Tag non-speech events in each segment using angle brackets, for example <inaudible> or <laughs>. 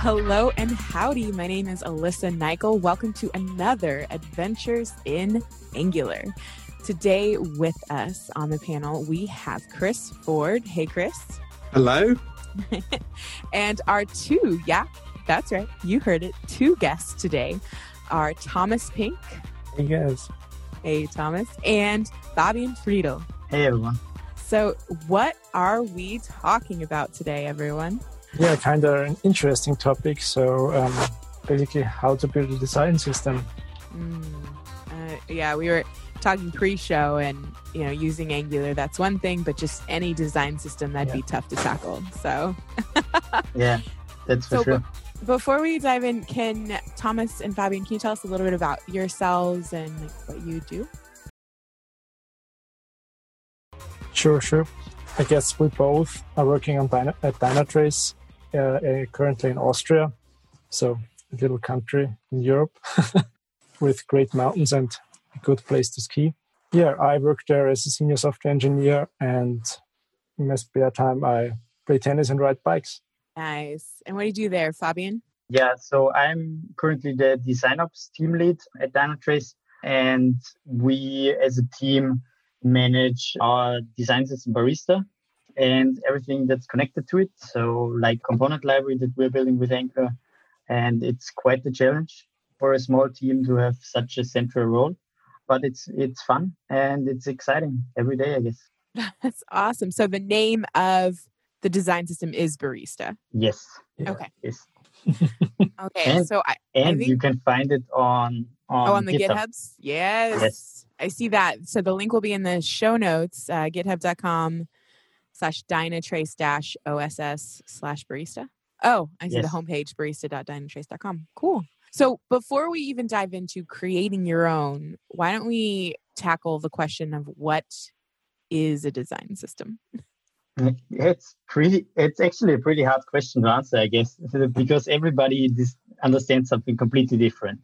Hello and howdy. My name is Alyssa Nicoll. Welcome to another Adventures in Angular. Today, with us on the panel, we have Chris Ford. Hey, Chris. Hello. <laughs> and our two, yeah, that's right. You heard it. Two guests today are Thomas Pink. Hey, guys. Hey, Thomas. And Fabian Friedl. Hey, everyone. So, what are we talking about today, everyone? Yeah, kind of an interesting topic. So, um, basically, how to build a design system. Mm, uh, yeah, we were talking pre-show, and you know, using Angular that's one thing, but just any design system that'd yeah. be tough to tackle. So, <laughs> yeah, that's for so, sure. B- before we dive in, can Thomas and Fabian, can you tell us a little bit about yourselves and like, what you do? Sure, sure. I guess we both are working on Dyna- at Dynatrace Uh, eh, currently in Austria, so a little country in Europe <laughs> with great mountains and a good place to ski. Yeah, I work there as a senior software engineer, and in my spare time, I play tennis and ride bikes. Nice. And what do you do there, Fabian? Yeah, so I'm currently the design ops team lead at Dynatrace, and we as a team manage our design system Barista, and everything that's connected to it. So, like component library that we're building with Angular, and it's quite a challenge for a small team to have such a central role. But it's it's fun and it's exciting every day, I guess. <laughs> That's awesome. So the name of the design system is Barista. Yes. Okay. Yes. <laughs> okay. And, so I and I think, you can find it on on, oh, on the GitHub. GitHubs. Yes. Yes. I see that. So the link will be in the show notes, uh, github.com slash dynatrace dash OSS slash barista. Oh, I see yes. the homepage, barista.dynatrace.com. Cool. So before we even dive into creating your own, why don't we tackle the question of what is a design system? <laughs> It's pretty. It's actually a pretty hard question to answer, I guess, <laughs> because everybody understands something completely different,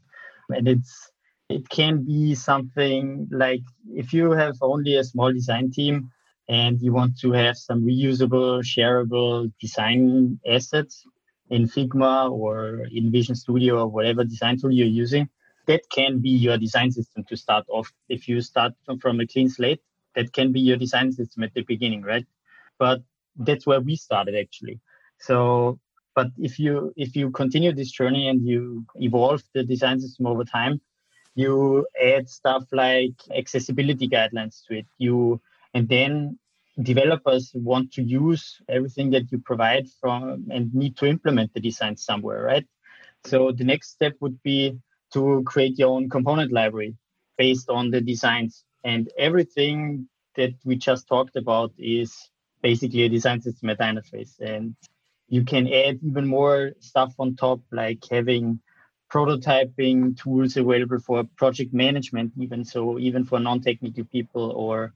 and it's it can be something like if you have only a small design team, and you want to have some reusable, shareable design assets in Figma or in Vision Studio or whatever design tool you're using, that can be your design system to start off. If you start from a clean slate, that can be your design system at the beginning, right? But that's where we started actually. So, but if you if you continue this journey and you evolve the design system over time, you add stuff like accessibility guidelines to it. You and then developers want to use everything that you provide from and need to implement the design somewhere right? So the next step would be to create your own component library based on the designs. And everything that we just talked about is basically a design system at Dynatrace and you can add even more stuff on top like having prototyping tools available for project management even so even for non-technical people or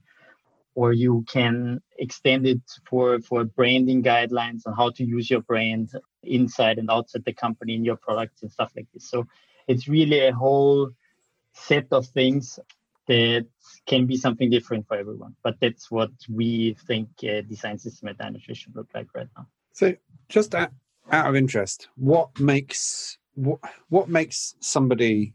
or you can extend it for for branding guidelines on how to use your brand inside and outside the company in your products and stuff like this. So it's really a whole set of things that can be something different for everyone. But that's what we think design system at Dynatrace should look like right now. So just out, out of interest what makes what what makes somebody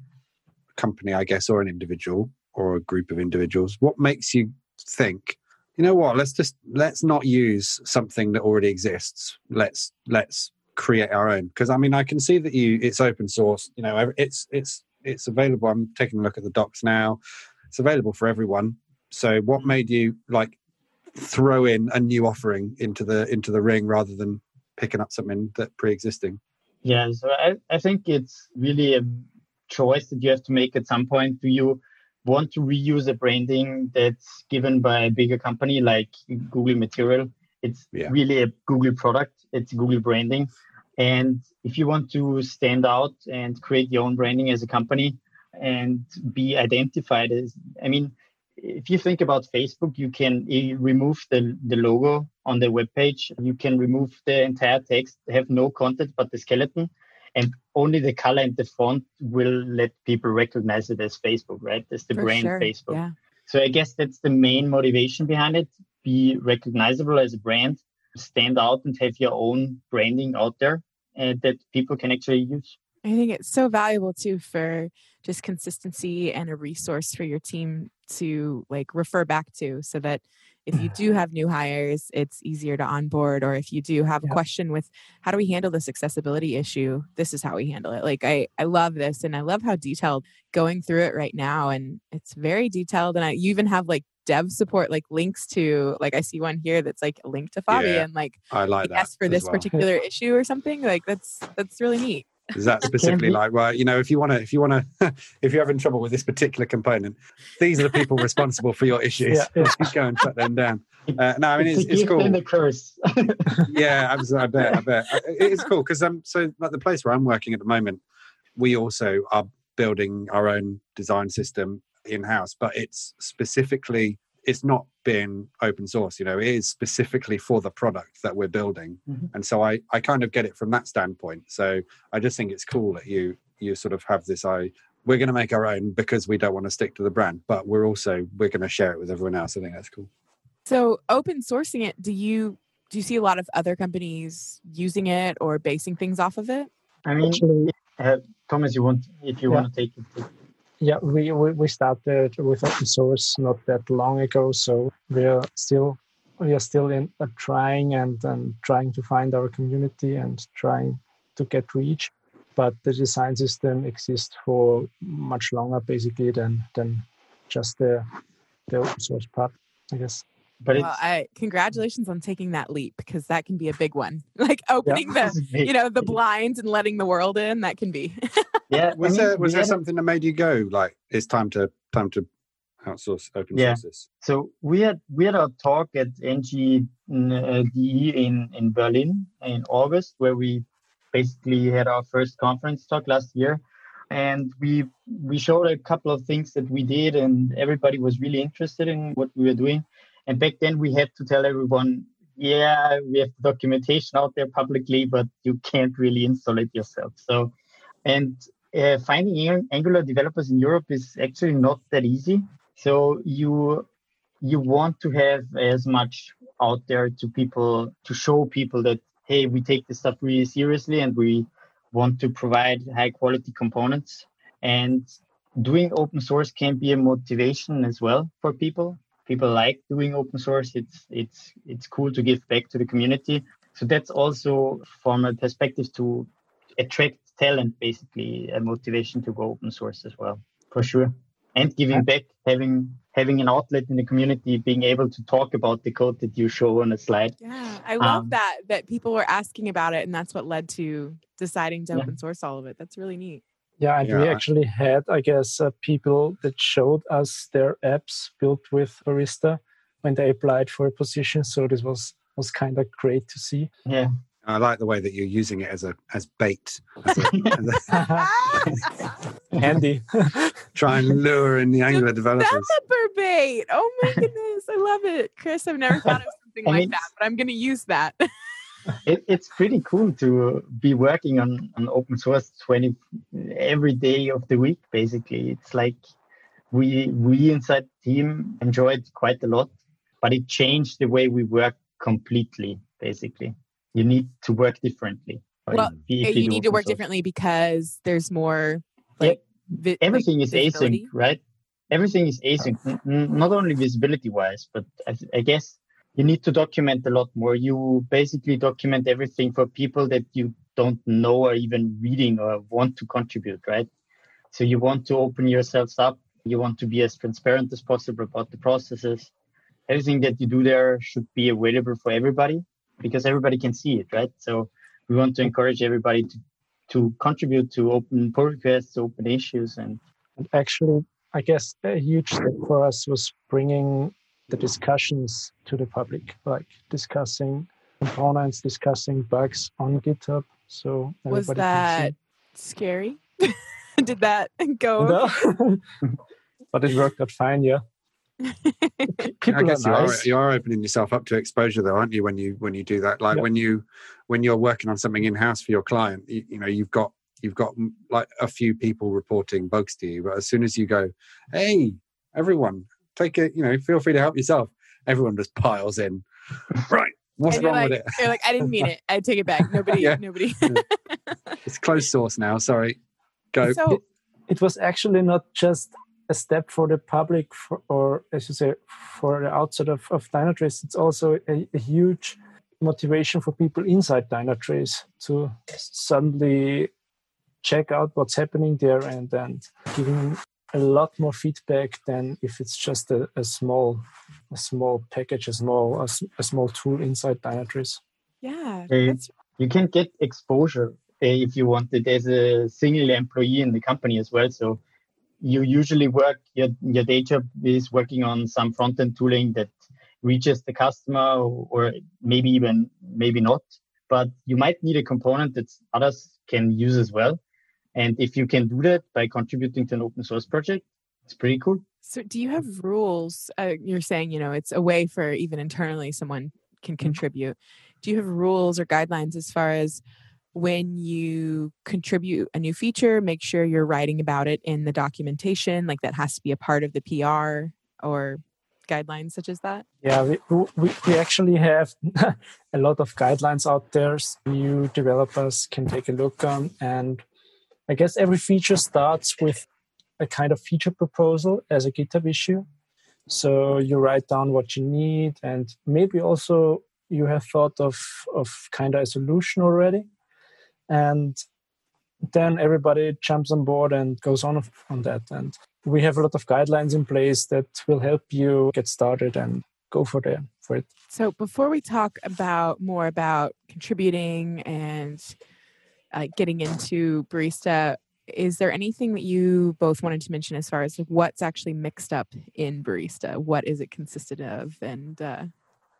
company i guess or an individual or a group of individuals what makes you think you know what let's just let's not use something that already exists. Let's let's create our own. Because i mean i can see that you it's open source you know it's it's it's available. I'm taking a look at the docs now. It's available for everyone. So what made you like throw in a new offering into the into the ring rather than picking up something that pre-existing? Yeah so i, I think it's really a choice that you have to make at some point. Do you want to reuse a branding that's given by a bigger company like Google Material. It's yeah. really a Google product, it's Google branding. And if you want to stand out and create your own branding as a company and be identified as, I mean, if you think about Facebook, you can remove the, the logo on the web page. You can remove the entire text, have no content but the skeleton and only the color and the font will let people recognize it as Facebook, right? As the For brand sure. Facebook. Yeah. So I guess that's the main motivation behind it. Be recognizable as a brand, stand out and have your own branding out there. uh, that people can actually use. I think it's so valuable too for just consistency and a resource for your team to like refer back to so that if you do have new hires, it's easier to onboard. Or if you do have a question with how do we handle this accessibility issue, this is how we handle it. Like I, I love this and I love how detailed going through it right now. And it's very detailed. And I, you even have like dev support, like links to, like I see one here that's like a link to Fabi Yeah, and like I like yes for this well. particular issue or something. Like that's that's really neat. Is that specifically like, well, you know, if you want to, if you want to, <laughs> if you're having trouble with this particular component, these are the people responsible for your issues. Yeah. Go and shut them down. Uh, no, I mean It's it's, it's cool. a curse. <laughs> yeah, absolutely. I bet. I bet Uh, it is cool because um, so like the place where I'm working at the moment, we also are building our own design system in house, but it's specifically it's not being open source. You know, it is specifically for the product that we're building, Mhm. and so I I kind of get it from that standpoint. So I just think it's cool that you you sort of have this I. We're going to make our own because we don't want to stick to the brand, but we're also we're going to share it with everyone else. I think that's cool. So open sourcing it, do you do you see a lot of other companies using it or basing things off of it? I mean, Actually, uh, Thomas, you want if you Yeah. want to take it. Yeah, we, we, we started with open source not that long ago, so we are still we are still in uh, trying and, and trying to find our community and trying to get reach. But the design system exists for much longer, basically, than than just the the open source part, I guess. But Well, I congratulations on taking that leap because that can be a big one. <laughs> Like opening the it's you know the blinds and letting the world in, that can be. <laughs> yeah. I Was mean, there was there had a- something that made you go like it's time to time to outsource open Yeah. source this? So we had we had a talk at NG uh, in in Berlin in August where we basically had our first conference talk last year, and we we showed a couple of things that we did, and everybody was really interested in what we were doing. And back then we had to tell everyone, yeah, we have documentation out there publicly, but you can't really install it yourself. So, and uh, finding Angular developers in Europe is actually not that easy. So you you want to have as much out there to people to show people that hey, we take this stuff really seriously and we want to provide high quality components. And doing open source can be a motivation as well for people. People like doing open source. It's it's it's cool to give back to the community. So that's also from a perspective to attract talent, basically a motivation to go open source as well, for sure. And giving back, having having an outlet in the community, being able to talk about the code that you show on a slide. Yeah, I love Um, that that people were asking about it, and that's what led to deciding to Yeah. open source all of it. That's really neat. Yeah, and we Yeah, I- actually had, I guess, uh, people that showed us their apps built with Barista when they applied for a position. So this was was kind of great to see. Yeah. I like the way that you're using it as a as bait, as a, as a- <laughs> Handy. <laughs> try and lure in the Angular developers. Developer bait. Oh my goodness, I love it, Chris. I've never <laughs> thought of something like that, but I'm going to use that. It, it's pretty cool to be working on, on open source 20 every day of the week basically it's like we we inside the team enjoyed quite a lot but it changed the way we work completely basically you need to work differently Well, if you you need to work source. differently because there's more Yeah. like like, everything is visibility. async right everything is async n- not only visibility wise but I, I guess you need to document a lot more. You basically document everything for people that you don't know or even reading or want to contribute right? So you want to open yourselves up. You want to be as transparent as possible about the processes. Everything that you do there should be available for everybody because everybody can see it right? So we want to encourage everybody to to contribute to open pull requests open issues and And actually, I guess a huge step for us was bringing the discussions to the public, like discussing components, discussing bugs on GitHub. So Was everybody that can scary? <laughs> Did that go? No. <laughs> but it worked out fine, yeah. <laughs> People I guess are you are you are opening yourself up to exposure, though, aren't you? When you when you do that, like Yeah. when you when you're working on something in house for your client, you, you know you've got you've got like a few people reporting bugs to you, but as soon as you go, hey, everyone, take it, you know, feel free to help yourself. Everyone just piles in. <laughs> right, What's wrong like, with it? You're like, I didn't mean it. I take it back. Nobody, <laughs> Yeah. nobody. It's closed source now. Sorry. Go. so it was actually not just a step for the public for, or as you say for the outside of, of dynatrace it's also a, a huge motivation for people inside dynatrace to suddenly check out what's happening there and then giving a lot more feedback than if it's just a, a small a small package a small a, s- a small tool inside dynatrace yeah, Hey. you can get exposure uh, if you want it as a single employee in the company as well. So you usually work your your day job is working on some front end tooling that reaches the customer or, or maybe even maybe not. But you might need a component that others can use as well. And if you can do that by contributing to an open source project, it's pretty cool. So, do you have rules? Uh, you're saying, you know, it's a way for even internally someone can contribute. Do you have rules or guidelines as far as when you contribute a new feature, make sure you're writing about it in the documentation? Like that has to be a part of the PR or guidelines such as that? Yeah, we, we, we actually have <laughs> a lot of guidelines out there. so New developers can take a look on. And I guess every feature starts with a kind of feature proposal as a GitHub issue. So you write down what you need, and maybe also you have thought of, of kind of a solution already. And then everybody jumps on board and goes on on that. And we have a lot of guidelines in place that will help you get started and go for the for it. So before we talk about more about contributing and uh, getting into barista, is there anything that you both wanted to mention as far as what's actually mixed up in barista? What is it consisted of, and uh,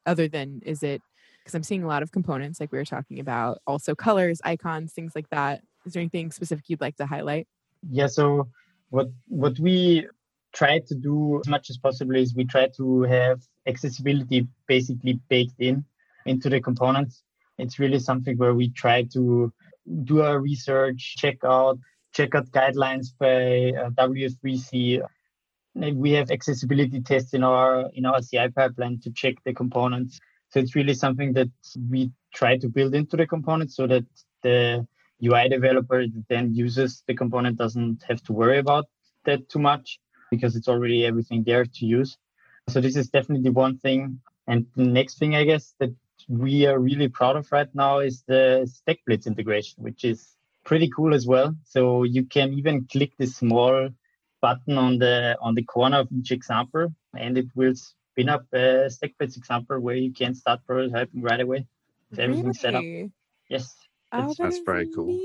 other than is it? Because I'm seeing a lot of components, like we were talking about, also colors, icons, things like that. Is there anything specific you'd like to highlight? Yeah. So what what we try to do as much as possible is we try to have accessibility basically baked in into the components. It's really something where we try to do our research, check out check out guidelines by uh, W3C. And We have accessibility tests in our in our CI pipeline to check the components. So it's really something that we try to build into the components so that the UI developer that then uses the component doesn't have to worry about that too much because it's already everything there to use. So this is definitely one thing. And the next thing, I guess, that we are really proud of right now is the StackBlitz integration, which is pretty cool as well. So you can even click the small button on the on the corner of each example, and it will spin up a StackBlitz example where you can start prototyping right away. With everything set up. Yes. Oh, that That's is very cool.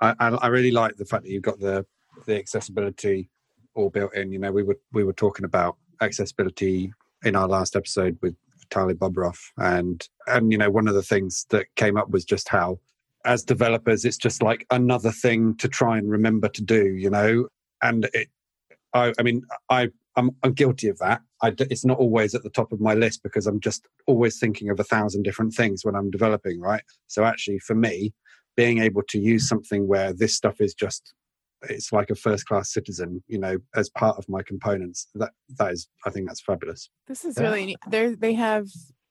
I, I I really like the fact that you've got the the accessibility all built in. You know, we were we were talking about accessibility in our last episode with Vitaly Bobrov, and and you know one of the things that came up was just how as developers it's just like another thing to try and remember to do. You know, and it. I, I mean, I I'm, I'm guilty of that. I it's not always at the top of my list because I'm just always thinking of a thousand different things when I'm developing, right? So actually, for me, being able to use something where this stuff is just it's like a first class citizen you know as part of my components. That that is i think that's fabulous. This is Yeah. really neat. There they have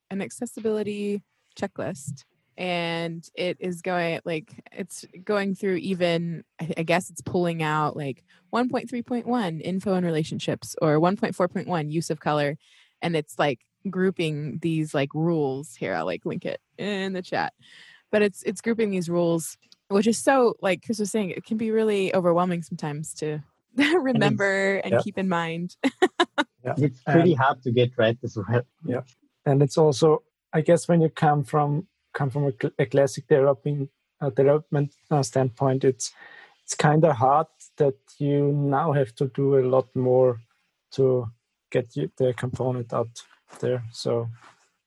an accessibility checklist and it is going like it's going through even I I guess it's pulling out like 1.3.1 info and relationships or 1.4.1 use of color. And it's like grouping these like rules here. I'll like link it in the chat. But it's it's grouping these rules which is so like Chris was saying it can be really overwhelming sometimes to <laughs> remember and yeah. keep in mind Yeah. It's <laughs> pretty And- hard to get right as well. Yeah, and it's also i guess when you come from come from a, cl- a classic developing uh, development uh, standpoint it's it's kind of hard that you now have to do a lot more to get you, the component out there so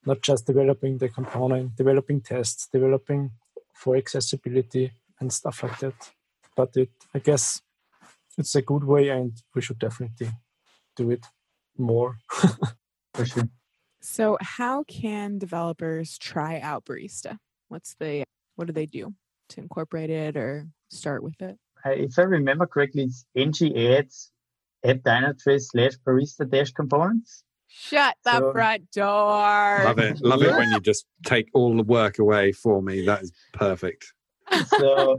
not just developing the component developing tests developing for accessibility and stuff like that but it i guess it's a good way and we should definitely do it more <laughs> For sure. So, how can developers try out Barista? What's the what do they do to incorporate it or start with it? Uh, if I remember correctly, it's ng add at dynatrace slash barista dash components. Shut the so, front door. Love it. Love it when you just take all the work away for me. That is perfect. So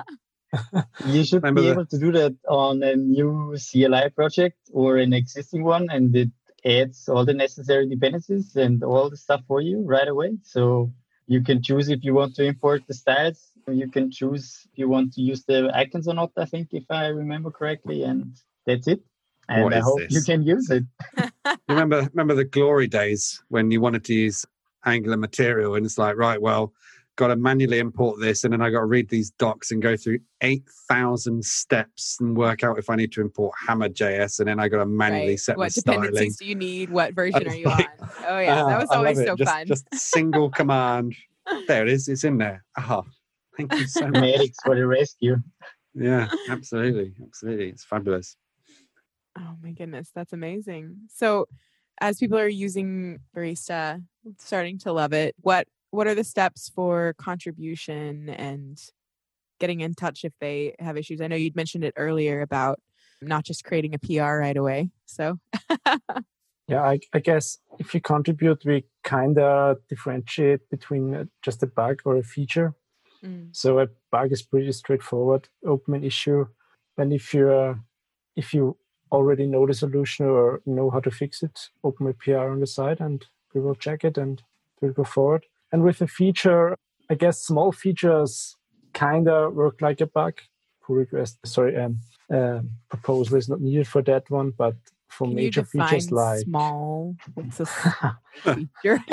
<laughs> you should Remember be able to do that on a new CLI project or an existing one, and it adds all the necessary dependencies and all the stuff for you right away. So you can choose if you want to import the styles. You can choose if you want to use the icons or not, I think, if I remember correctly. And that's it. And what I hope this? you can use it. <laughs> remember, remember the glory days when you wanted to use Angular material and it's like, right, well, got to manually import this and then I got to read these docs and go through 8,000 steps and work out if I need to import Hammer.js and then I got to manually right. set what the dependencies styling. do you need? What version are you like, on? Oh yeah, that was always so just, fun. Just single <laughs> command. There it is. It's in there. Ah, oh, thank you so <laughs> much. Medics for the rescue. Yeah, absolutely. Absolutely. It's fabulous. Oh my goodness, that's amazing. So as people are using Barista, starting to love it, what what are the steps for contribution and getting in touch if they have issues? I know you'd mentioned it earlier about not just creating a PR right away. So, <laughs> yeah, I, I, guess if you contribute, we kind of differentiate between uh, just a bug or a feature. Mm. So a bug is pretty straightforward, open an issue, and if you uh, if you already know the solution or know how to fix it, open a PR on the side, and we will check it and we'll go forward. And with a feature, I guess small features kind of work like a bug. Pull request, sorry, um, uh, proposal is not needed for that one, but for Can major features like small <laughs> what's a feature?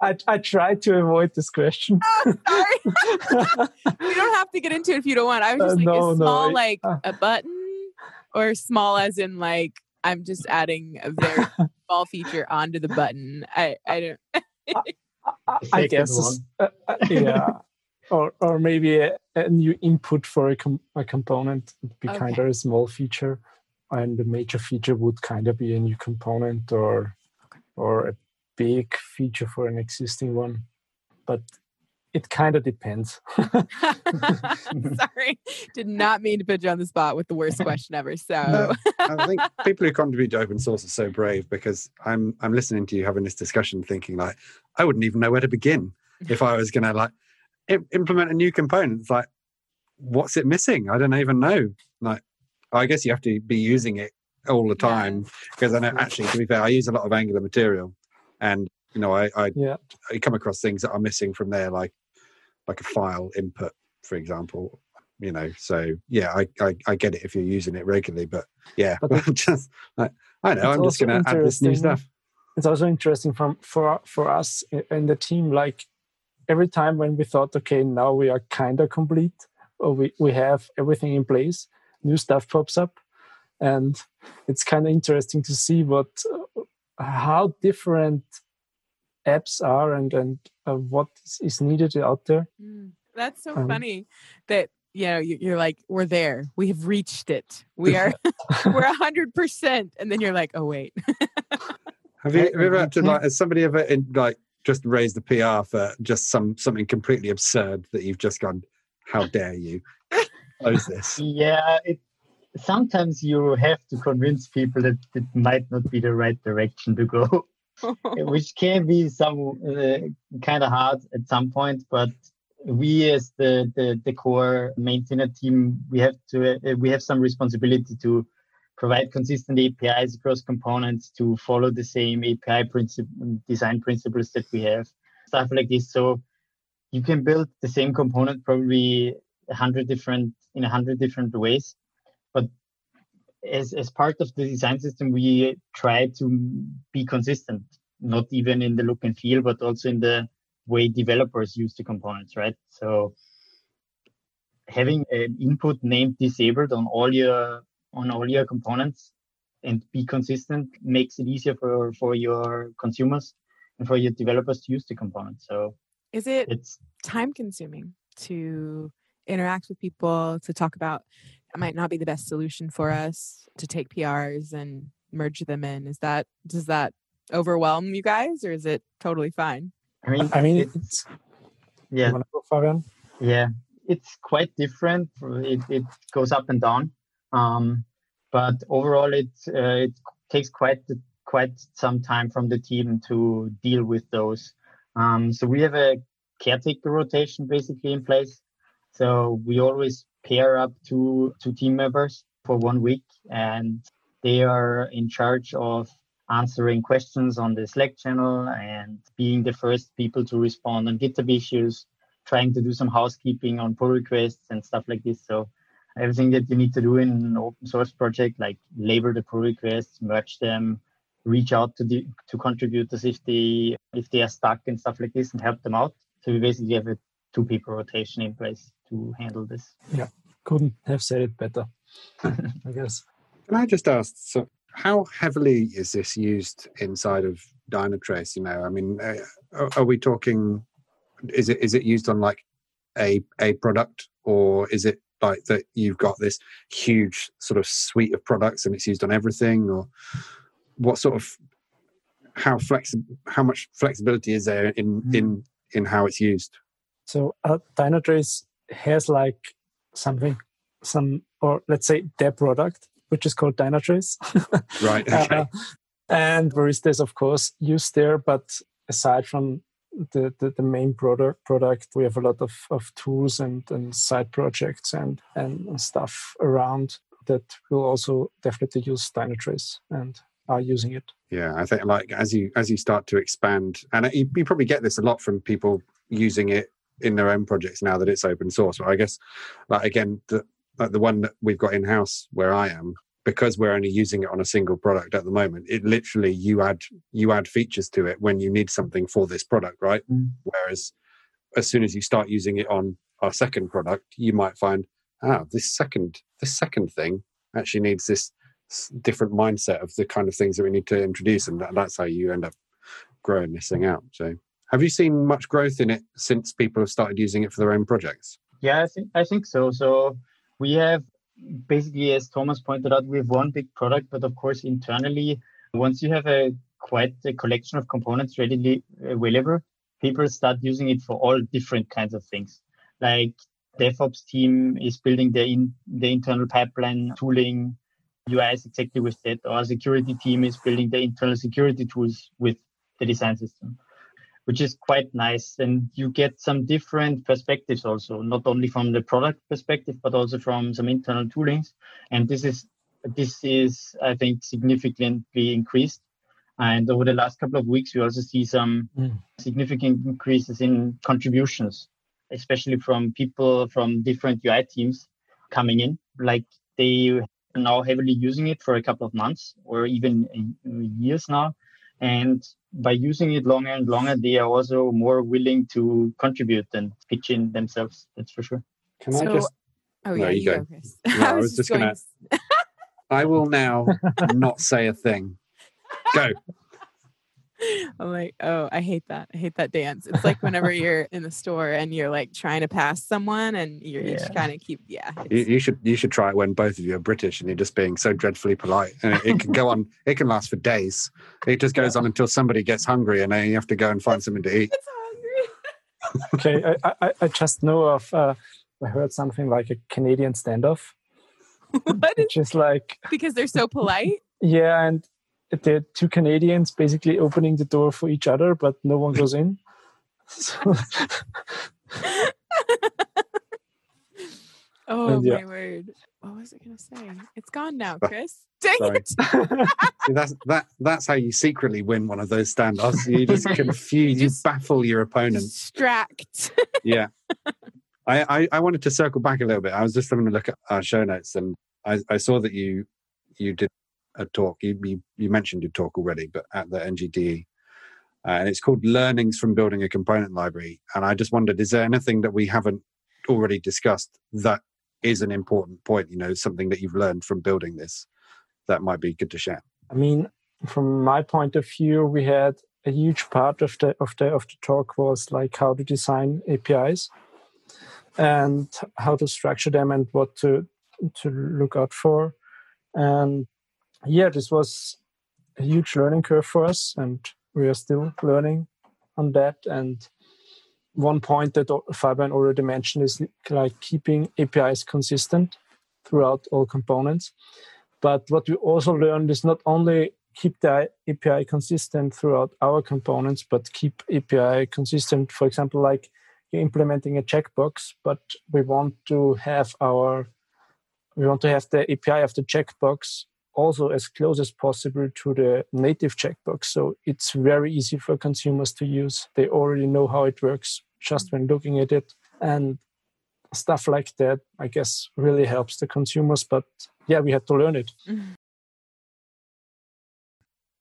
I, I tried to avoid this question. Oh, sorry. <laughs> <laughs> You don't have to get into it if you don't want. I was just uh, like no, small no, like uh, a button or small as in like i'm just adding a very <laughs> small feature onto the button i i don't I, I guess, uh, uh, yeah, or or maybe a, a, new input for a, com- a component would be okay. kind of a small feature, and the major feature would kind of be a new component or okay. or a big feature for an existing one. But it kind of depends. <laughs> Sorry, did not mean to put you on the spot with the worst question ever. So I think <laughs> people who contribute to open source are so brave because I'm I'm listening to you having this discussion, thinking like I wouldn't even know where to begin if I was going to like implement a new component. It's like, what's it missing? I don't even know. Like, I guess you have to be using it all the time because I know actually, to be fair, I use a lot of Angular material, and you know, I I, yeah. I come across things that are missing from there, like like a file input, for example. You know, so yeah, I, I, I get it if you're using it regularly, but yeah, but <laughs> just like, I know I'm just going to add this new stuff. It's also interesting from for for us in the team. Like every time when we thought, okay, now we are kind of complete, or we we have everything in place, new stuff pops up, and it's kind of interesting to see what how different apps are and and uh, what is needed out there. Mm, that's so um, funny that you know you're like we're there. We have reached it. We <laughs> are we're a hundred percent. And then you're like oh wait. <laughs> Have you, have you ever had to like has somebody ever in, like just raised the pr for just some something completely absurd that you've just gone how dare you? Close this. <laughs> Yeah it sometimes you have to convince people that it might not be the right direction to go <laughs> which can be some uh, kind of hard at some point but we as the, the, the core maintainer team we have to uh, we have some responsibility to provide consistent apis across components to follow the same api principle design principles that we have. Stuff like this. So you can build the same component probably a hundred different in a hundred different ways as, as part of the design system, we try to be consistent, not even in the look and feel, but also in the way developers use the components, right? So having an input name disabled on all your on all your components and be consistent makes it easier for for your consumers and for your developers to use the components. So is it it's time consuming to interact with people to talk about might not be the best solution for us to take PRs and merge them in. Is that does that overwhelm you guys, or is it totally fine? I mean, I mean, it's, it's yeah, go, yeah, it's quite different. It, it goes up and down, um, but overall, it uh, it takes quite quite some time from the team to deal with those. Um, so we have a caretaker rotation basically in place. So we always pair up two two team members for one week, and they are in charge of answering questions on the Slack channel and being the first people to respond on GitHub issues, trying to do some housekeeping on pull requests and stuff like this. So everything that you need to do in an open source project, like label the pull requests, merge them, reach out to the to contributors if they if they are stuck and stuff like this and help them out. So we basically have a two people rotation in place to handle this. Yeah, couldn't have said it better. <laughs> I guess. Can I just ask? So, how heavily is this used inside of Dynatrace? You know, I mean, uh, are, are we talking? Is it is it used on like a a product, or is it like that you've got this huge sort of suite of products and it's used on everything, or what sort of how flexible how much flexibility is there in mm. in in how it's used? So uh, Dynatrace has like something, some or let's say their product, which is called Dynatrace. <laughs> right. Okay. Uh, and Barista is of course used there, but aside from the, the, the, main product product we have a lot of, of tools and, and side projects and, and stuff around that will also definitely use Dynatrace and are using it. Yeah, I think like as you as you start to expand, and you, you probably get this a lot from people using it in their own projects now that it's open source. But I guess, like again, the like the one that we've got in house where I am, because we're only using it on a single product at the moment, it literally you add you add features to it when you need something for this product, right? Mm. Whereas as soon as you start using it on our second product, you might find, ah, this second this second thing actually needs this different mindset of the kind of things that we need to introduce, and that's how you end up growing this thing out. So have you seen much growth in it since people have started using it for their own projects? Yeah, I think I think so. So we have basically, as Thomas pointed out, we have one big product, but of course, internally, once you have a quite a collection of components readily available, people start using it for all different kinds of things. Like DevOps team is building the in the internal pipeline tooling UIs exactly with that. Our security team is building the internal security tools with the design system which is quite nice. And you get some different perspectives also, not only from the product perspective, but also from some internal toolings. And this is this is, I think, significantly increased. And over the last couple of weeks, we also see some mm. significant increases in contributions, especially from people from different UI teams coming in. Like they are now heavily using it for a couple of months or even years now. And by using it longer and longer, they are also more willing to contribute and pitch in themselves. That's for sure. Can so, I just? Oh yeah, no, you, you, go. Chris. No, <laughs> I, was I was just gonna. <laughs> I will now not say a thing. <laughs> Go. I'm like, oh, I hate that. I hate that dance. It's like whenever <laughs> you're in the store and you're like trying to pass someone and you're yeah. just kind of keep, yeah. You, you, should you should try it when both of you are British and you're just being so dreadfully polite. And it, it can go on. It can last for days. It just goes yeah. on until somebody gets hungry and then you have to go and find something to eat. okay, I, I, I just know of. Uh, I heard something like a Canadian standoff. <laughs> what? Just like because they're so polite. Yeah, and there are two Canadians basically opening the door for each other, but no one goes in. So <laughs> oh and, yeah. my word! What was I going to say? It's gone now, Chris. Dang Sorry. it! <laughs> See, that's that. That's how you secretly win one of those standoffs. You <laughs> just confuse, you, just you baffle your opponent. Distract. yeah. I, I, I wanted to circle back a little bit. I was just having a look at our show notes, and I, I saw that you you did a talk. You, you, you mentioned your talk already, but at the NGDE. Uh, and it's called Learnings from Building a Component Library. And I just wondered, is there anything that we haven't already discussed that is an important point, you know, something that you've learned from building this that might be good to share? I mean, from my point of view, we had a huge part of the of the of the talk was like how to design APIs and how to structure them and what to to look out for. And yeah, this was a huge learning curve for us, and we are still learning on that. And one point that Fabian already mentioned is like keeping APIs consistent throughout all components. But what we also learned is not only keep the API consistent throughout our components, but keep API consistent. For example, like you're implementing a checkbox, but we want to have our we want to have the API of the checkbox also as close as possible to the native checkbox. So it's very easy for consumers to use. They already know how it works just when looking at it. And stuff like that, I guess, really helps the consumers. But yeah, we had to learn it. <laughs>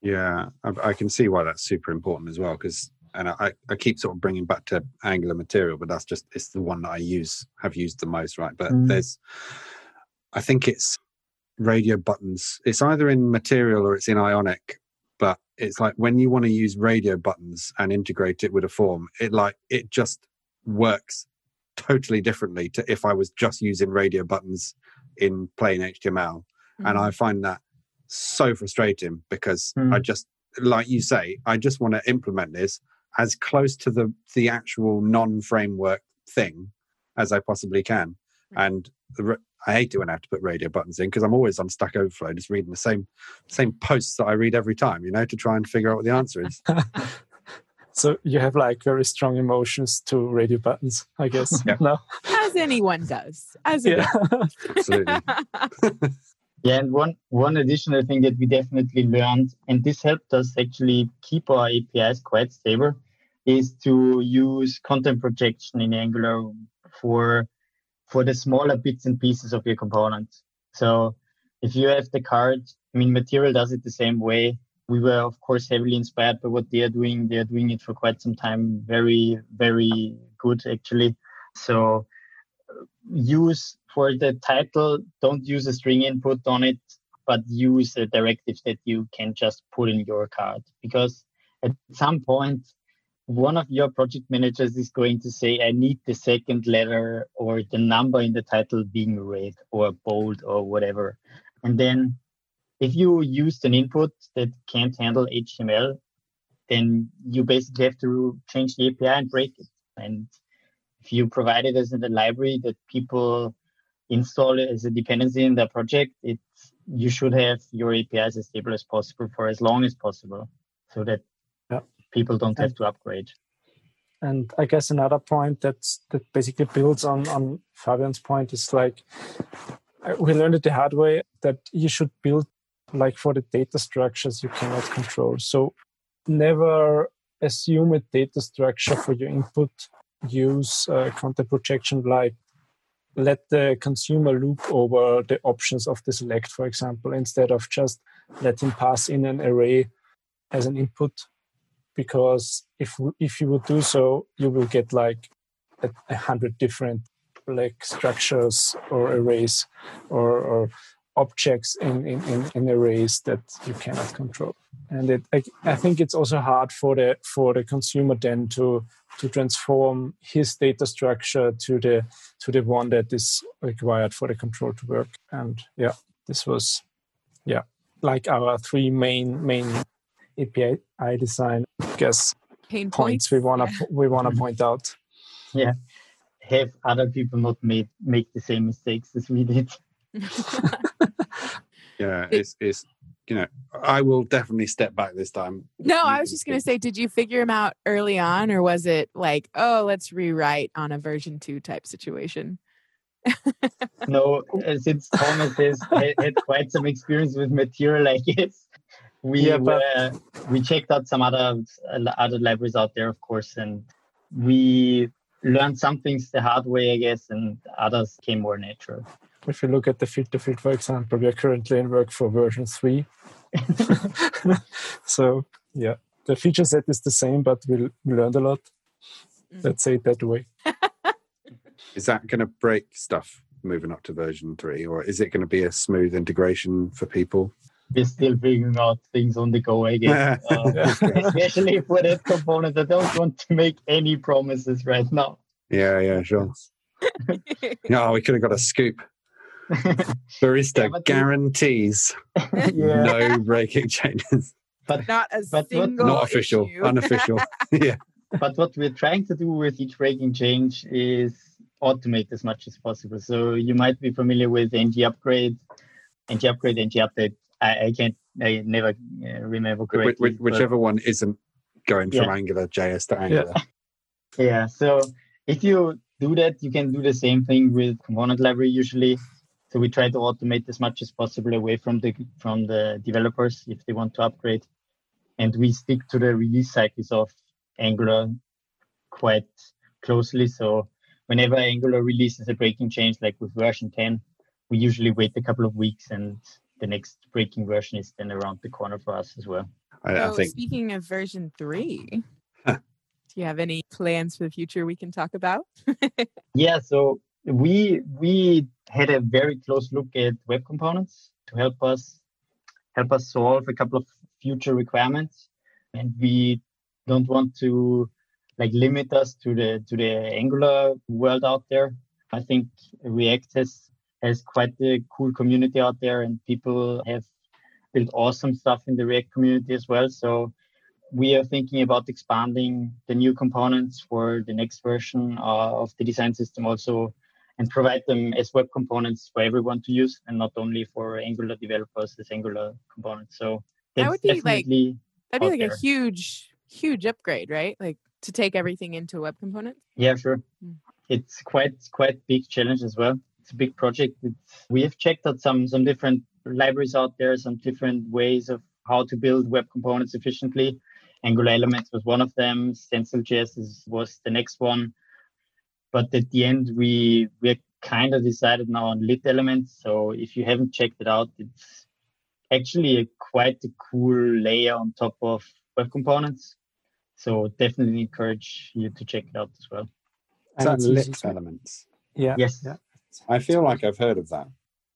Yeah, I, I, can see why that's super important as well. Because, and I, I keep sort of bringing back to Angular material, but that's just it's the one that I use have used the most, right? But mm. there's, I think it's radio buttons. It's either in material or it's in Ionic. But it's like when you want to use radio buttons and integrate it with a form, it like it just works totally differently to if I was just using radio buttons in plain HTML. Mm. And I find that so frustrating because mm. I just, like you say, I just want to implement this as close to the the actual non-framework thing as I possibly can. And the, I hate it when I have to put radio buttons in because I'm always on Stack Overflow, just reading the same same posts that I read every time, you know, to try and figure out what the answer is. <laughs> so you have like very strong emotions to radio buttons, I guess. Yeah. No, as anyone does. As yeah, <laughs> absolutely. <laughs> Yeah, and one one additional thing that we definitely learned, and this helped us actually keep our APIs quite stable, is to use content projection in Angular for for the smaller bits and pieces of your components. So if you have the card, I mean, Material does it the same way. We were, of course, heavily inspired by what they are doing. They are doing it for quite some time. Very, very good, actually. So uh, use for the title, don't use a string input on it, but use a directive that you can just put in your card. Because at some point, one of your project managers is going to say, I need the second letter or the number in the title being red or bold or whatever. And then if you used an input that can't handle HTML, then you basically have to change the API and break it. And if you provide it as in the library that people install it as a dependency in their project, it's you should have your APIs as stable as possible for as long as possible, so that. People don't have to upgrade. And I guess another point that's that basically builds on on Fabian's point is like we learned it the hard way that you should build like for the data structures you cannot control. So never assume a data structure for your input use uh, content projection like let the consumer loop over the options of the select, for example, instead of just let him pass in an array as an input. Because if if you would do so, you will get like a, a hundred different like structures or arrays or, or objects in, in, in, in arrays that you cannot control. And it I, I, think it's also hard for the for the consumer then to to transform his data structure to the to the one that is required for the control to work. And yeah this was yeah like our three main main api design I guess Pain points, points? We want to yeah. we want to point out. Yeah. Have other people not made make the same mistakes as we did. <laughs> Yeah it's it's you know, I will definitely step back this time. No, I was just going to say, did you figure them out early on, or was it like, oh, let's rewrite on a version two type situation? no, uh, <laughs> since Thomas has had quite some experience with material, I guess we yeah, but... uh, we checked out some other other libraries out there, of course, and we learned some things the hard way, I guess, and others came more natural if you look at the filter field, for example, we are currently in work for version three. <laughs> <laughs> so yeah, the feature set is the same, but we, we learned a lot. Mm. Let's say it that way. <laughs> is that going to break stuff moving up to version three, or is it going to be a smooth integration for people? We're still figuring out things on the go, I guess. <laughs> uh, especially for that component. I don't want to make any promises right now. Yeah, yeah, sure. no, we could have got a scoop. <laughs> Barista yeah, guarantees yeah. no breaking changes. But not a but single not official, issue. unofficial. <laughs> yeah. But what we're trying to do with each breaking change is automate as much as possible. So you might be familiar with ng upgrade, ng upgrade, ng update. I, I can't I never uh, remember correctly. Wh- whichever one isn't going from Yeah. Angular JS to Angular. Yeah, so if you do that, you can do the same thing with component library usually. So we try to automate as much as possible away from the from the developers if they want to upgrade, and we stick to the release cycles of Angular quite closely. So whenever Angular releases a breaking change, like with version 10, we usually wait a couple of weeks, and the next breaking version is then around the corner for us as well. I, I think speaking of version three, <laughs> do you have any plans for the future we can talk about? <laughs> Yeah, so we we had a very close look at web components to help us help us solve a couple of future requirements, and we don't want to like limit us to the to the Angular world out there. I think React has has quite a cool community out there, and people have built awesome stuff in the React community as well. So we are thinking about expanding the new components for the next version uh, of the design system also and provide them as web components for everyone to use and not only for Angular developers as Angular components. So That would be, like, That'd be like there. a huge, huge upgrade, right? Like to take everything into web components. Yeah, sure. Mm. It's quite quite big challenge as well. It's a big project. It's, we have checked out some some different libraries out there, some different ways of how to build web components efficiently. Angular Elements was one of them. Stencil.js is, was the next one. But at the end, we we kind of decided now on Lit Elements. So if you haven't checked it out, it's actually a quite a cool layer on top of web components. So definitely encourage you to check it out as well. is And that lit to- elements. Yeah. Yes. Yeah. I feel like I've heard of that.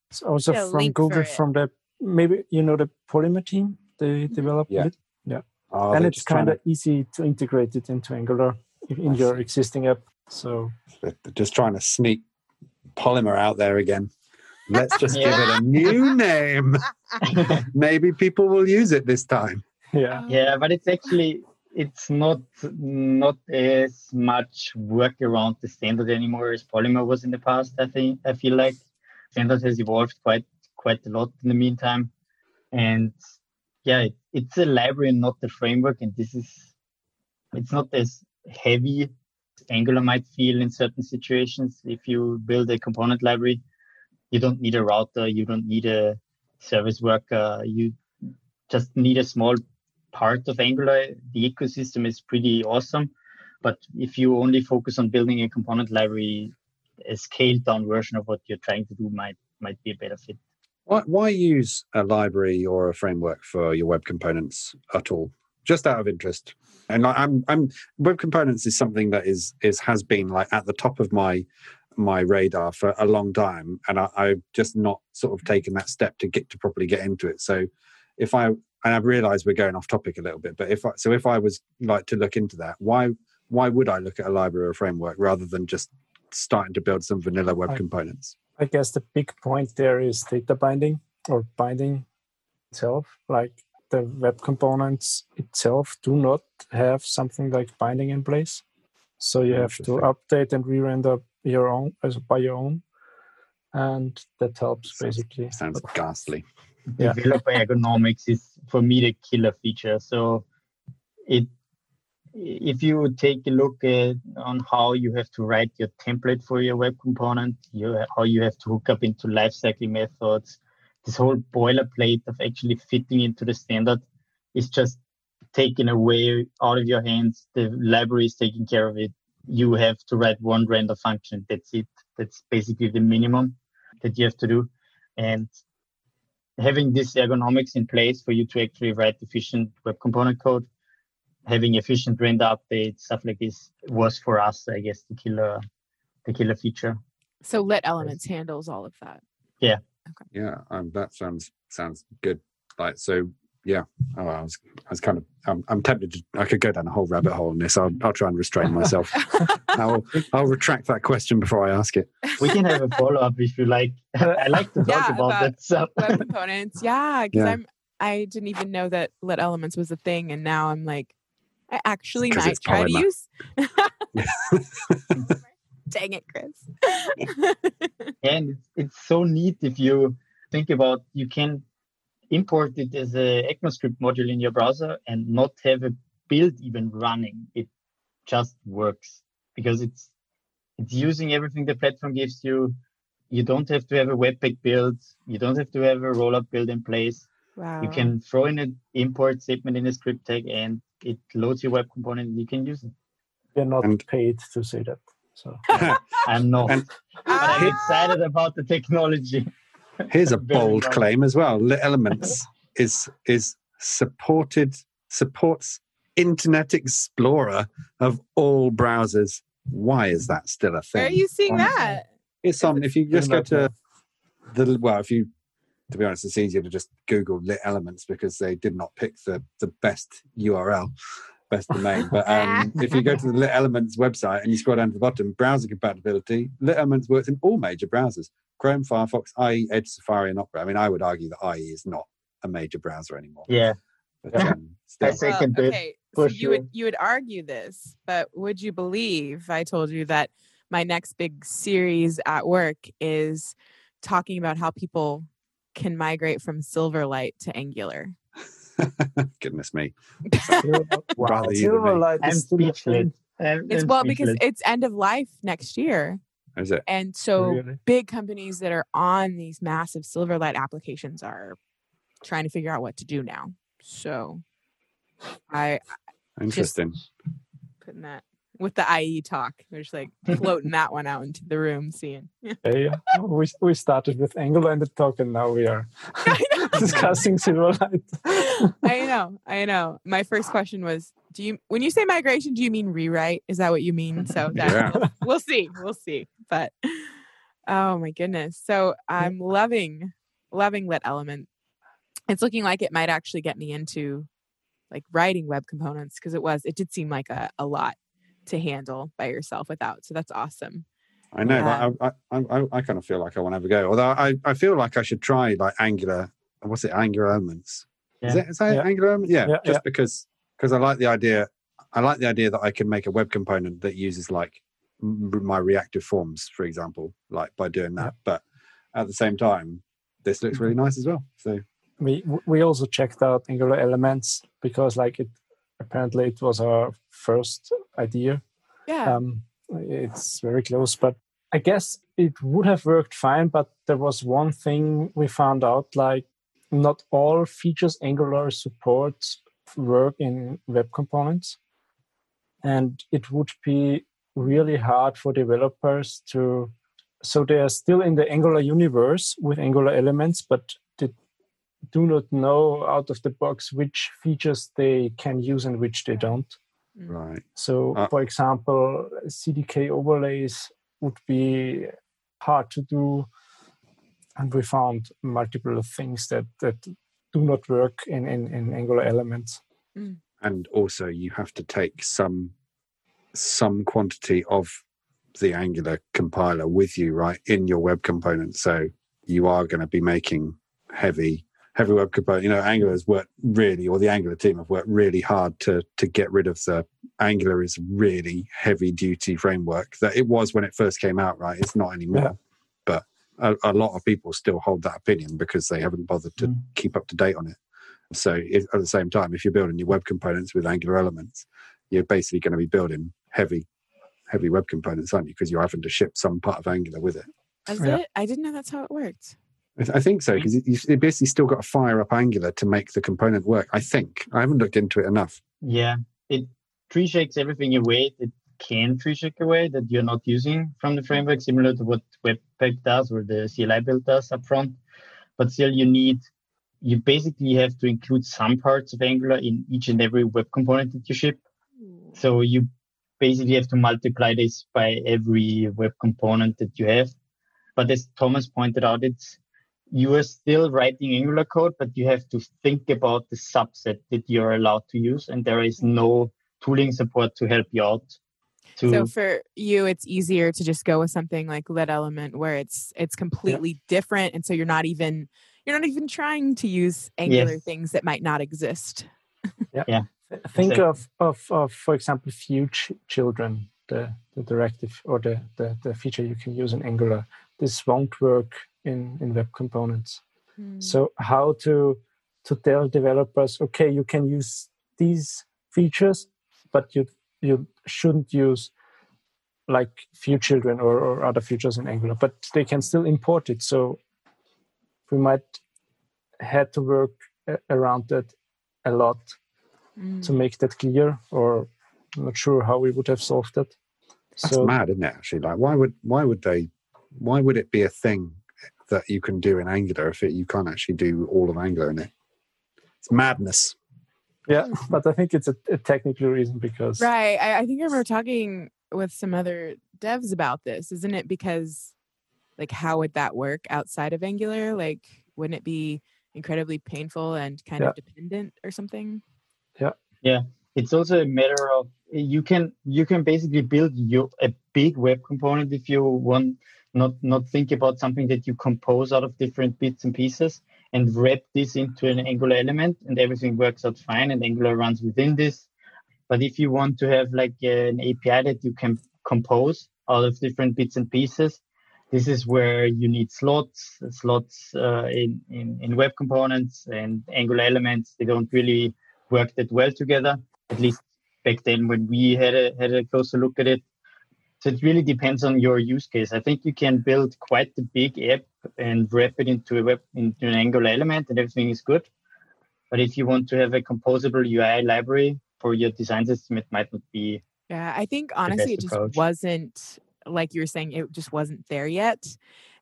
It's also Yeah, from Google, from the maybe you know the Polymer team. They mm-hmm. developed Yeah. it, Oh, and it's kind of easy to integrate it into Angular in in I your see. existing app. So they're just trying to sneak Polymer out there again. Let's just <laughs> give it a new <laughs> name. <laughs> Maybe people will use it this time. yeah, yeah, but it's actually it's not not as much work around the standard anymore as Polymer was in the past. I think I feel like standard has evolved quite quite a lot in the meantime, and yeah, it, it's a library and not the framework. And this is it's not as heavy as Angular might feel in certain situations. If you build a component library, you don't need a router, you don't need a service worker, you just need a small part of Angular. The ecosystem is pretty awesome. But if you only focus on building a component library, a scaled down version of what you're trying to do might might be a better fit. Why, why use a library or a framework for your web components at all? Just out of interest. And I- I'm, I'm web components is something that is is has been like at the top of my my radar for a long time, and I, I've just not sort of taken that step to get to properly get into it. So, if I and I've realised we're going off topic a little bit, but if I, so, if I was like to look into that, why why would I look at a library or framework rather than just starting to build some vanilla web I- components? I guess the big point there is data binding or binding itself. Like the web components itself do not have something like binding in place. So you have to update and re-render your own as by your own. And that helps Sounds- basically. Sounds ghastly. Yeah. Developer ergonomics is for me the killer feature. So it if you take a look at on how you have to write your template for your web component, you how you have to hook up into lifecycle methods, this whole boilerplate of actually fitting into the standard is just taken away out of your hands. The library is taking care of it. You have to write one render function. That's it. That's basically the minimum that you have to do. And having this ergonomics in place for you to actually write efficient web component code, having efficient render updates, stuff like this was for us, I guess, the killer, the killer feature. So Lit Elements handles all of that. Yeah, um, that sounds sounds good. Like so, yeah. Oh, I was I was kind of I'm, I'm tempted to I could go down a whole rabbit hole in this. I'll I'll try and restrain myself. <laughs> I'll I'll retract that question before I ask it. We can have a follow up if you like. <laughs> I like to talk Yeah, about, about that stuff. web components. Yeah, because Yeah. I'm I didn't even know that Lit Elements was a thing, and now I'm like, I actually might it's try to use. <laughs> Dang it, Chris. and it's, it's so neat if you think about you can import it as a ECMAScript module in your browser and not have a build even running. It just works because it's it's using everything the platform gives you. You don't have to have a webpack build. You don't have to have a rollup build in place. Wow. You can throw in an import statement in a script tag and it loads your web component and you can use it. We're not And- paid to say that. So <laughs> I'm not. And- but I'm excited about the technology. Here's a <laughs> bold wrong. claim as well. Lit Elements <laughs> is is supported supports Internet Explorer of all browsers. Why is that still a thing? Where are you seeing Um, that? It's on. If you just go to the well, if you to be honest, it's easier to just Google Lit Elements because they did not pick the the best URL, best domain. But <laughs> um, if you go to the Lit Elements website and you scroll down to the bottom, browser compatibility, Lit Elements works in all major browsers: Chrome, Firefox, IE, Edge, Safari, and Opera. I mean, I would argue that IE is not a major browser anymore. Yeah. But, um, <laughs> still. second well, okay, so you would you would argue this, but would you believe I told you that my next big series at work is talking about how people can migrate from Silverlight to Angular. <laughs> Goodness me. wow, <laughs> Rather you than me. Silverlight is still speechless. thing. I'm- It's I'm well because it's end of life next year. Is it? And so Really? big companies that are on these massive Silverlight applications are trying to figure out what to do now. So I Interesting. putting that with the IE talk. We're just like floating that one out into the room, seeing. Yeah, yeah. we we started with Angular and the talk, and now we are <laughs> <laughs> discussing Silverlight. I know, I know. My first question was, do you when you say migration, do you mean rewrite? Is that what you mean? So <laughs> that, Yeah. we'll, we'll see, we'll see. But oh my goodness, so I'm loving, loving Lit Element. It's looking like it might actually get me into like writing web components because it was, it did seem like a, a lot to handle by yourself without. So that's awesome. I know. Yeah. but I, I, I, I kind of feel like I want to have a go. Although I, I feel like I should try like Angular. What's it? Angular Elements. Is Yeah. it? Is that Yeah. Angular Elements? Yeah. Yeah, just yeah. because because I like the idea. I like the idea that I can make a web component that uses like my reactive forms, for example, like by doing that. But at the same time, this looks really mm-hmm. nice as well. So we we also checked out Angular Elements because like it apparently it was our first idea. Yeah. Um, it's very close, but I guess it would have worked fine. But there was one thing we found out: like not all features Angular supports work in web components, and it would be really hard for developers to. So they are still in the Angular universe with Angular elements, but do not know out of the box which features they can use and which they don't. right. So, Uh, for example, CDK overlays would be hard to do, and we found multiple things that that do not work in in, in Angular elements. and also you have to take some some quantity of the angular compiler with you right in your web component so you are going to be making heavy heavy web component you know angular has worked really or the angular team have worked really hard to to get rid of the angular is really heavy duty framework that it was when it first came out right it's not anymore Yeah. but a, a lot of people still hold that opinion because they haven't bothered to Mm. keep up to date on it so if, at the same time, if you're building your web components with Angular elements, you're basically going to be building heavy, heavy web components, aren't you? Because you're having to ship some part of Angular with it. Is Yeah. it? I didn't know that's how it worked. I, th- I think so mm. because you, you basically still got to fire up Angular to make the component work. I think I haven't looked into it enough. Yeah, it tree shakes everything away. It can tree shake away that you're not using from the framework, similar to what Webpack does or the CLI build does upfront. But still, you need you basically have to include some parts of Angular in each and every web component that you ship. Mm. So you basically have to multiply this by every web component that you have. But as Thomas pointed out, it's you are still writing Angular code, but you have to think about the subset that you're allowed to use, and there is no tooling support to help you out. To So for you, it's easier to just go with something like Lit Element, where it's it's completely different, and so you're not even you're not even trying to use Angular Yes. things that might not exist. <laughs> Yeah. Think Exactly. of, of of for example, few ch- children, the the directive or the, the the feature you can use in Angular. This won't work in in web components. Hmm. So how to to tell developers, okay, you can use these features, but you you shouldn't use like ViewChildren or, or other features in Angular, but they can still import it. So we might had to work around that a lot mm. to make that clear, or I'm not sure how we would have solved that. That's so, mad, isn't it? Actually, like why would why would they why would it be a thing that you can do in Angular if it, you can't actually do all of Angular in it? It's madness. Yeah, but I think it's a, a technical reason because right. I, I think I remember talking with some other devs about this, isn't it? Because like, how would that work outside of Angular? Like, wouldn't it be incredibly painful and kind yeah. of dependent or something? Yeah. Yeah. It's also a matter of you can you can basically build your a big web component if you want not not think about something that you compose out of different bits and pieces and wrap this into an Angular element and everything works out fine and Angular runs within this. But if you want to have like an API that you can compose out of different bits and pieces, this is where you need slots, slots uh, in, in, in web components and Angular elements. They don't really work that well together, at least back then when we had a, had a closer look at it. So it really depends on your use case. I think you can build quite a big app and wrap it into a web into an Angular element, and everything is good. But if you want to have a composable UI library for your design system, it might not be. Yeah, I think honestly, it just approach. wasn't like you were saying. It just wasn't there yet,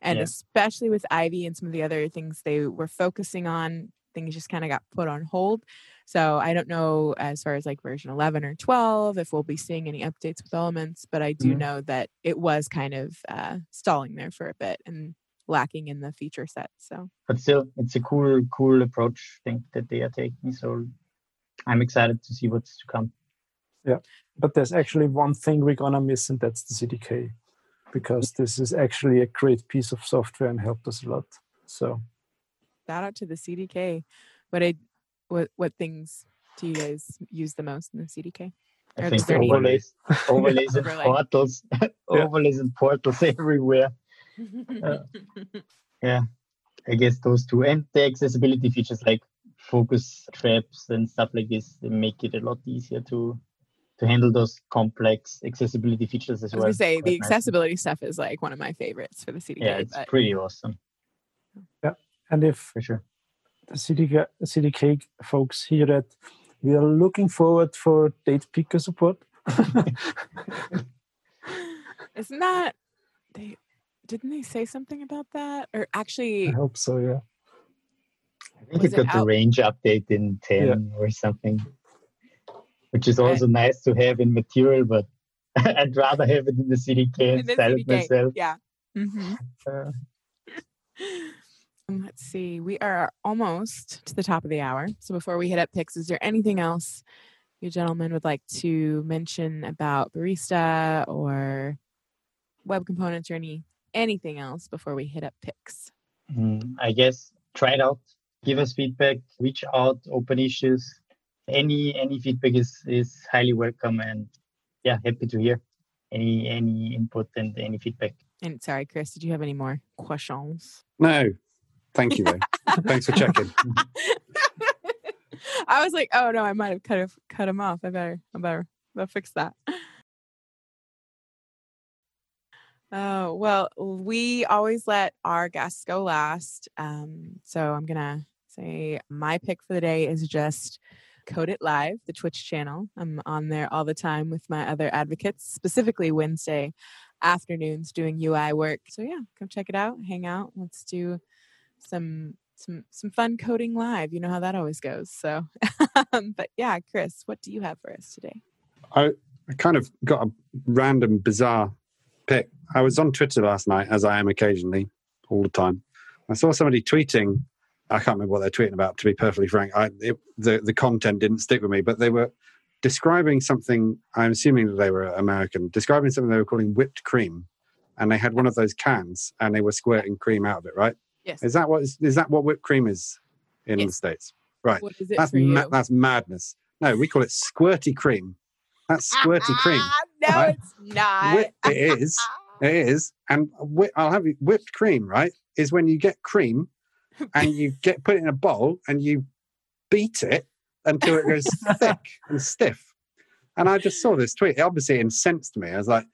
and yeah. especially with Ivy and some of the other things they were focusing on, things just kind of got put on hold. So I don't know as far as like version 11 or 12 if we'll be seeing any updates with elements, but I do mm-hmm. know that it was kind of uh, stalling there for a bit and lacking in the feature set. So, but still, it's a cool, cool approach thing that they are taking. So I'm excited to see what's to come. Yeah, but there's actually one thing we're gonna miss, and that's the CDK, because this is actually a great piece of software and helped us a lot. So, shout out to the CDK. But I what what things do you guys use the most in the CDK? I think overlays, <laughs> overlays and portals, <laughs> overlays and portals <laughs> everywhere. Uh, yeah, I guess those two and the accessibility features like focus traps and stuff like this They make it a lot easier to to handle those complex accessibility features as well. I say the accessibility stuff is like one of my favorites for the CDK. Yeah, it's but... pretty awesome. Yeah, and if for sure the CDK, CDK folks hear that we are looking forward for date picker support. <laughs> Isn't that they didn't they say something about that? Or actually I hope so, yeah. I think it got the range update in 10 yeah. or something. Which is also nice to have in material, but <laughs> I'd rather have it in the CDK and style it myself. Yeah. Mm-hmm. Uh, <laughs> let's see. We are almost to the top of the hour. So before we hit up picks, is there anything else you gentlemen would like to mention about Barista or web components or any anything else before we hit up picks? Mm, I guess try it out, give us feedback, reach out, open issues. Any any feedback is is highly welcome, and yeah, happy to hear any any input and any feedback. And sorry, Chris, did you have any more questions? No, Thank you. Thanks for checking. <laughs> I was like, oh no, I might have cut cut him off. I better, I better, I better fix that. Oh well, we always let our guests go last. Um, so I'm gonna say my pick for the day is just Code It Live, the Twitch channel. I'm on there all the time with my other advocates, specifically Wednesday afternoons doing UI work. So yeah, come check it out, hang out. Let's do some some some fun coding live. You know how that always goes. So, <laughs> um, but yeah, Chris, what do you have for us today? I, I kind of got a random, bizarre pick. I was on Twitter last night, as I am occasionally, all the time. I saw somebody tweeting. I can't remember what they're tweeting about. To be perfectly frank, I, it, the the content didn't stick with me, but they were describing something. I'm assuming that they were American, describing something they were calling whipped cream, and they had one of those cans, and they were squirting cream out of it, right? Yes. Is that what is, is that what whipped cream is in yes. the states? Right. What is it that's? Ma- that's madness. No, we call it squirty cream. That's squirty ah, cream. no, right? it's not. it is. <laughs> It is. And whi- I'll have you whipped cream. Right, is when you get cream and you <laughs> get put it in a bowl and you beat it until it goes <laughs> thick and stiff. And I just saw this tweet. It obviously incensed me. I was like,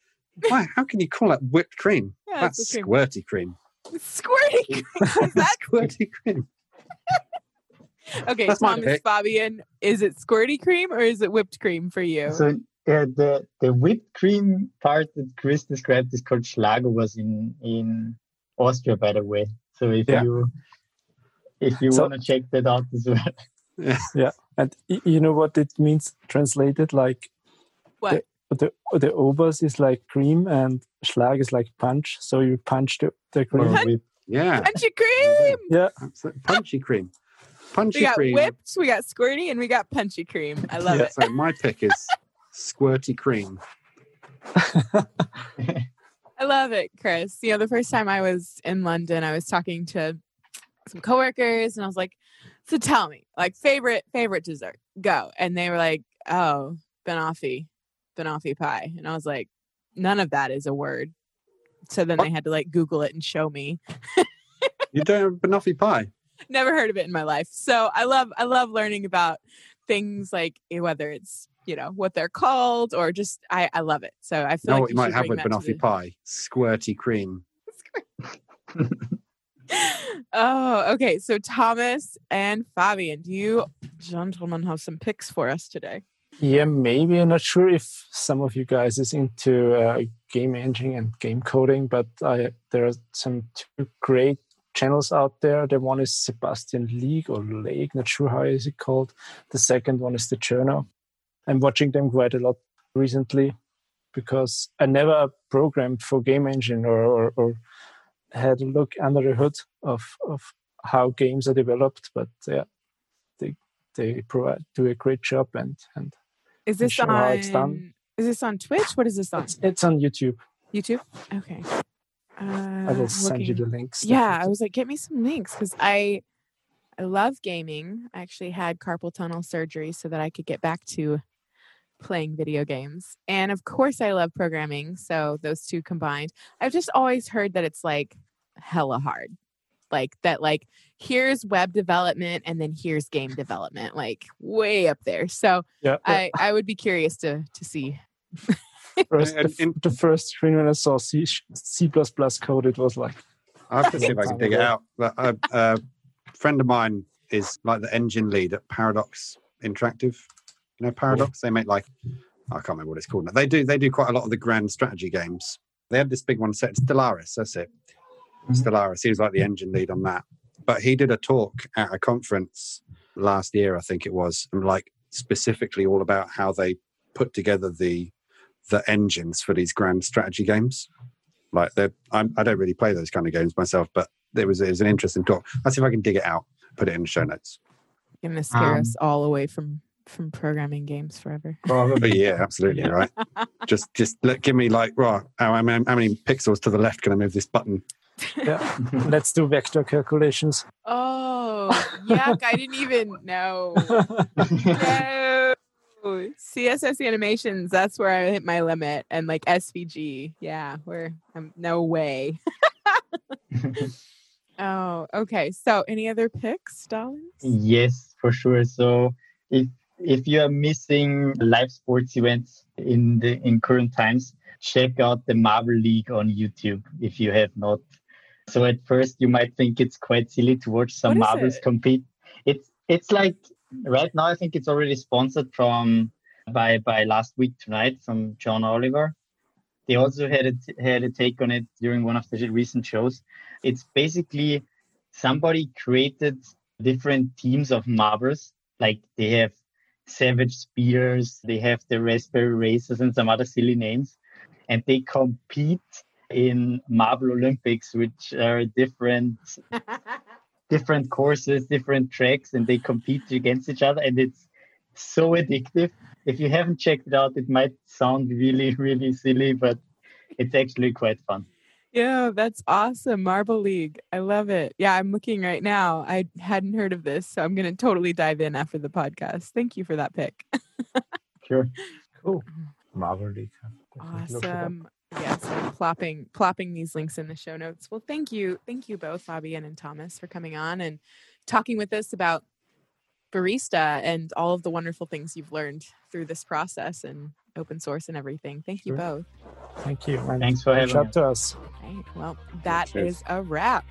why? How can you call that whipped cream? Yeah, That's cream. squirty cream. Squirty cream. Is that <laughs> Squirty cream. okay, That's my Thomas pick. Fabian? Is it squirty cream or is it whipped cream for you? So uh, the the whipped cream part that Chris described is called Schlagobers in in Austria, by the way. So if Yeah. you if you So- want to check that out as well, <laughs> yeah, And y- you know what it means translated? Like what? The the obers is like cream and schlag is like punch. So you punch the, the or cream. whip- Yeah. Punchy cream. Yeah. Absolute punchy cream. Punchy cream. We got cream. whipped, we got squirty, and we got punchy cream. I love Yeah. it. So my pick is squirty cream. <laughs> I love it, Chris. You know, the first time I was in London, I was talking to some coworkers, and I was like, "So tell me, like, favorite favorite dessert? Go!" And they were like, "Oh, banoffee, banoffee pie," and I was like, "None of that is a word." So then they had to like Google it and show me. You don't have banoffee pie. Never heard of it in my life. So I love I love learning about things like eh, whether it's you know what they're called or just I I love it. So I You know like what you might have with bring that to banoffee pie? Squirty cream. <laughs> oh, okay. So Thomas and Fabian, do you gentlemen have some picks for us today? Yeah, maybe. I'm not sure if some of you guys is into uh, game engine and game coding, but I, there are some two great channels out there. The one is Sebastian Lague or Lake, not sure how is it called. The second one is the Cherno. I'm watching them quite a lot recently because I never programmed for game engine or, or, or had a look under the hood of, of how games are developed, but yeah, they they provide do a great job and and Is this on how it's done. Is this on Twitch? What is this on? it's, it's on YouTube. YouTube? Okay. Uh, I will send you the looking- links. Yeah, I was like, get me some links because I I love gaming. I actually had carpal tunnel surgery so that I could get back to playing video games. And of course I love programming. So those two combined. I've just always heard that it's like hella hard. Like that like here's web development and then here's game development, like way up there. So yeah. I, I would be curious to to see. <laughs> first, And- the, and- the first screen when I saw C C code, it was like I have to see if I can dig it out. But a, a friend of mine is like the engine lead at Paradox Interactive. You know Paradox? They make like I can't remember what it's called. now. They do they do quite a lot of the grand strategy games. They had this big one set Stellaris. That's it. Mhm. Stellaris. He was like the engine lead on that. But he did a talk at a conference last year, I think it was, and like specifically all about how they put together the the engines for these grand strategy games. Like they're, I'm, I don't really play those kind of games myself, but it was it was an interesting talk. I'll see if I can dig it out, put it in the show notes. You're gonna scare Um, us all away from from programming games forever. Probably. yeah, <laughs> absolutely right. <laughs> just just let, give me like right, how, how many- how many pixels to the left can I move this button? Yeah. Let's do vector calculations. Oh, <laughs> yuck! I didn't even know. No. CSS animations. That's where I hit my limit, and like SVG. Yeah, where I'm no way. <laughs> oh, okay. So, any other picks, Stallings? Yes, for sure. So if if you are missing live sports events in the in current times, check out the Marble League on YouTube if you have not. So at first you might think it's quite silly to watch some marbles it? compete. It's it's like right now I think it's already sponsored from by by last week tonight from John Oliver. They also had a, had a take on it during one of the recent shows. It's basically somebody created different teams of marbles. Like they have Savage Spears, they have the Raspberry Racers, and some other silly names. And they compete in Marble Olympics, which are different <laughs> different courses, different tracks, and they compete against each other. And it's so addictive. If you haven't checked it out, it might sound really, <laughs> really silly, but it's actually quite fun. Yeah, that's awesome. Marble League. I love it. Yeah, I'm looking right now. I hadn't heard of this, so I'm going to totally dive in after the podcast. Thank you for that pick. <laughs> Sure. Cool. Mm-hmm. Marble League. Definitely look it up. Awesome. Yes, I'm plopping plopping these links in the show notes. Well, thank you, thank you both, Fabian and Thomas, for coming on and talking with us about barista and all of the wonderful things you've learned through this process and open source and everything. Thank you Sure. both. Thank you. And Thanks for reach having out to us. Right. Well, that Cheers. is a wrap.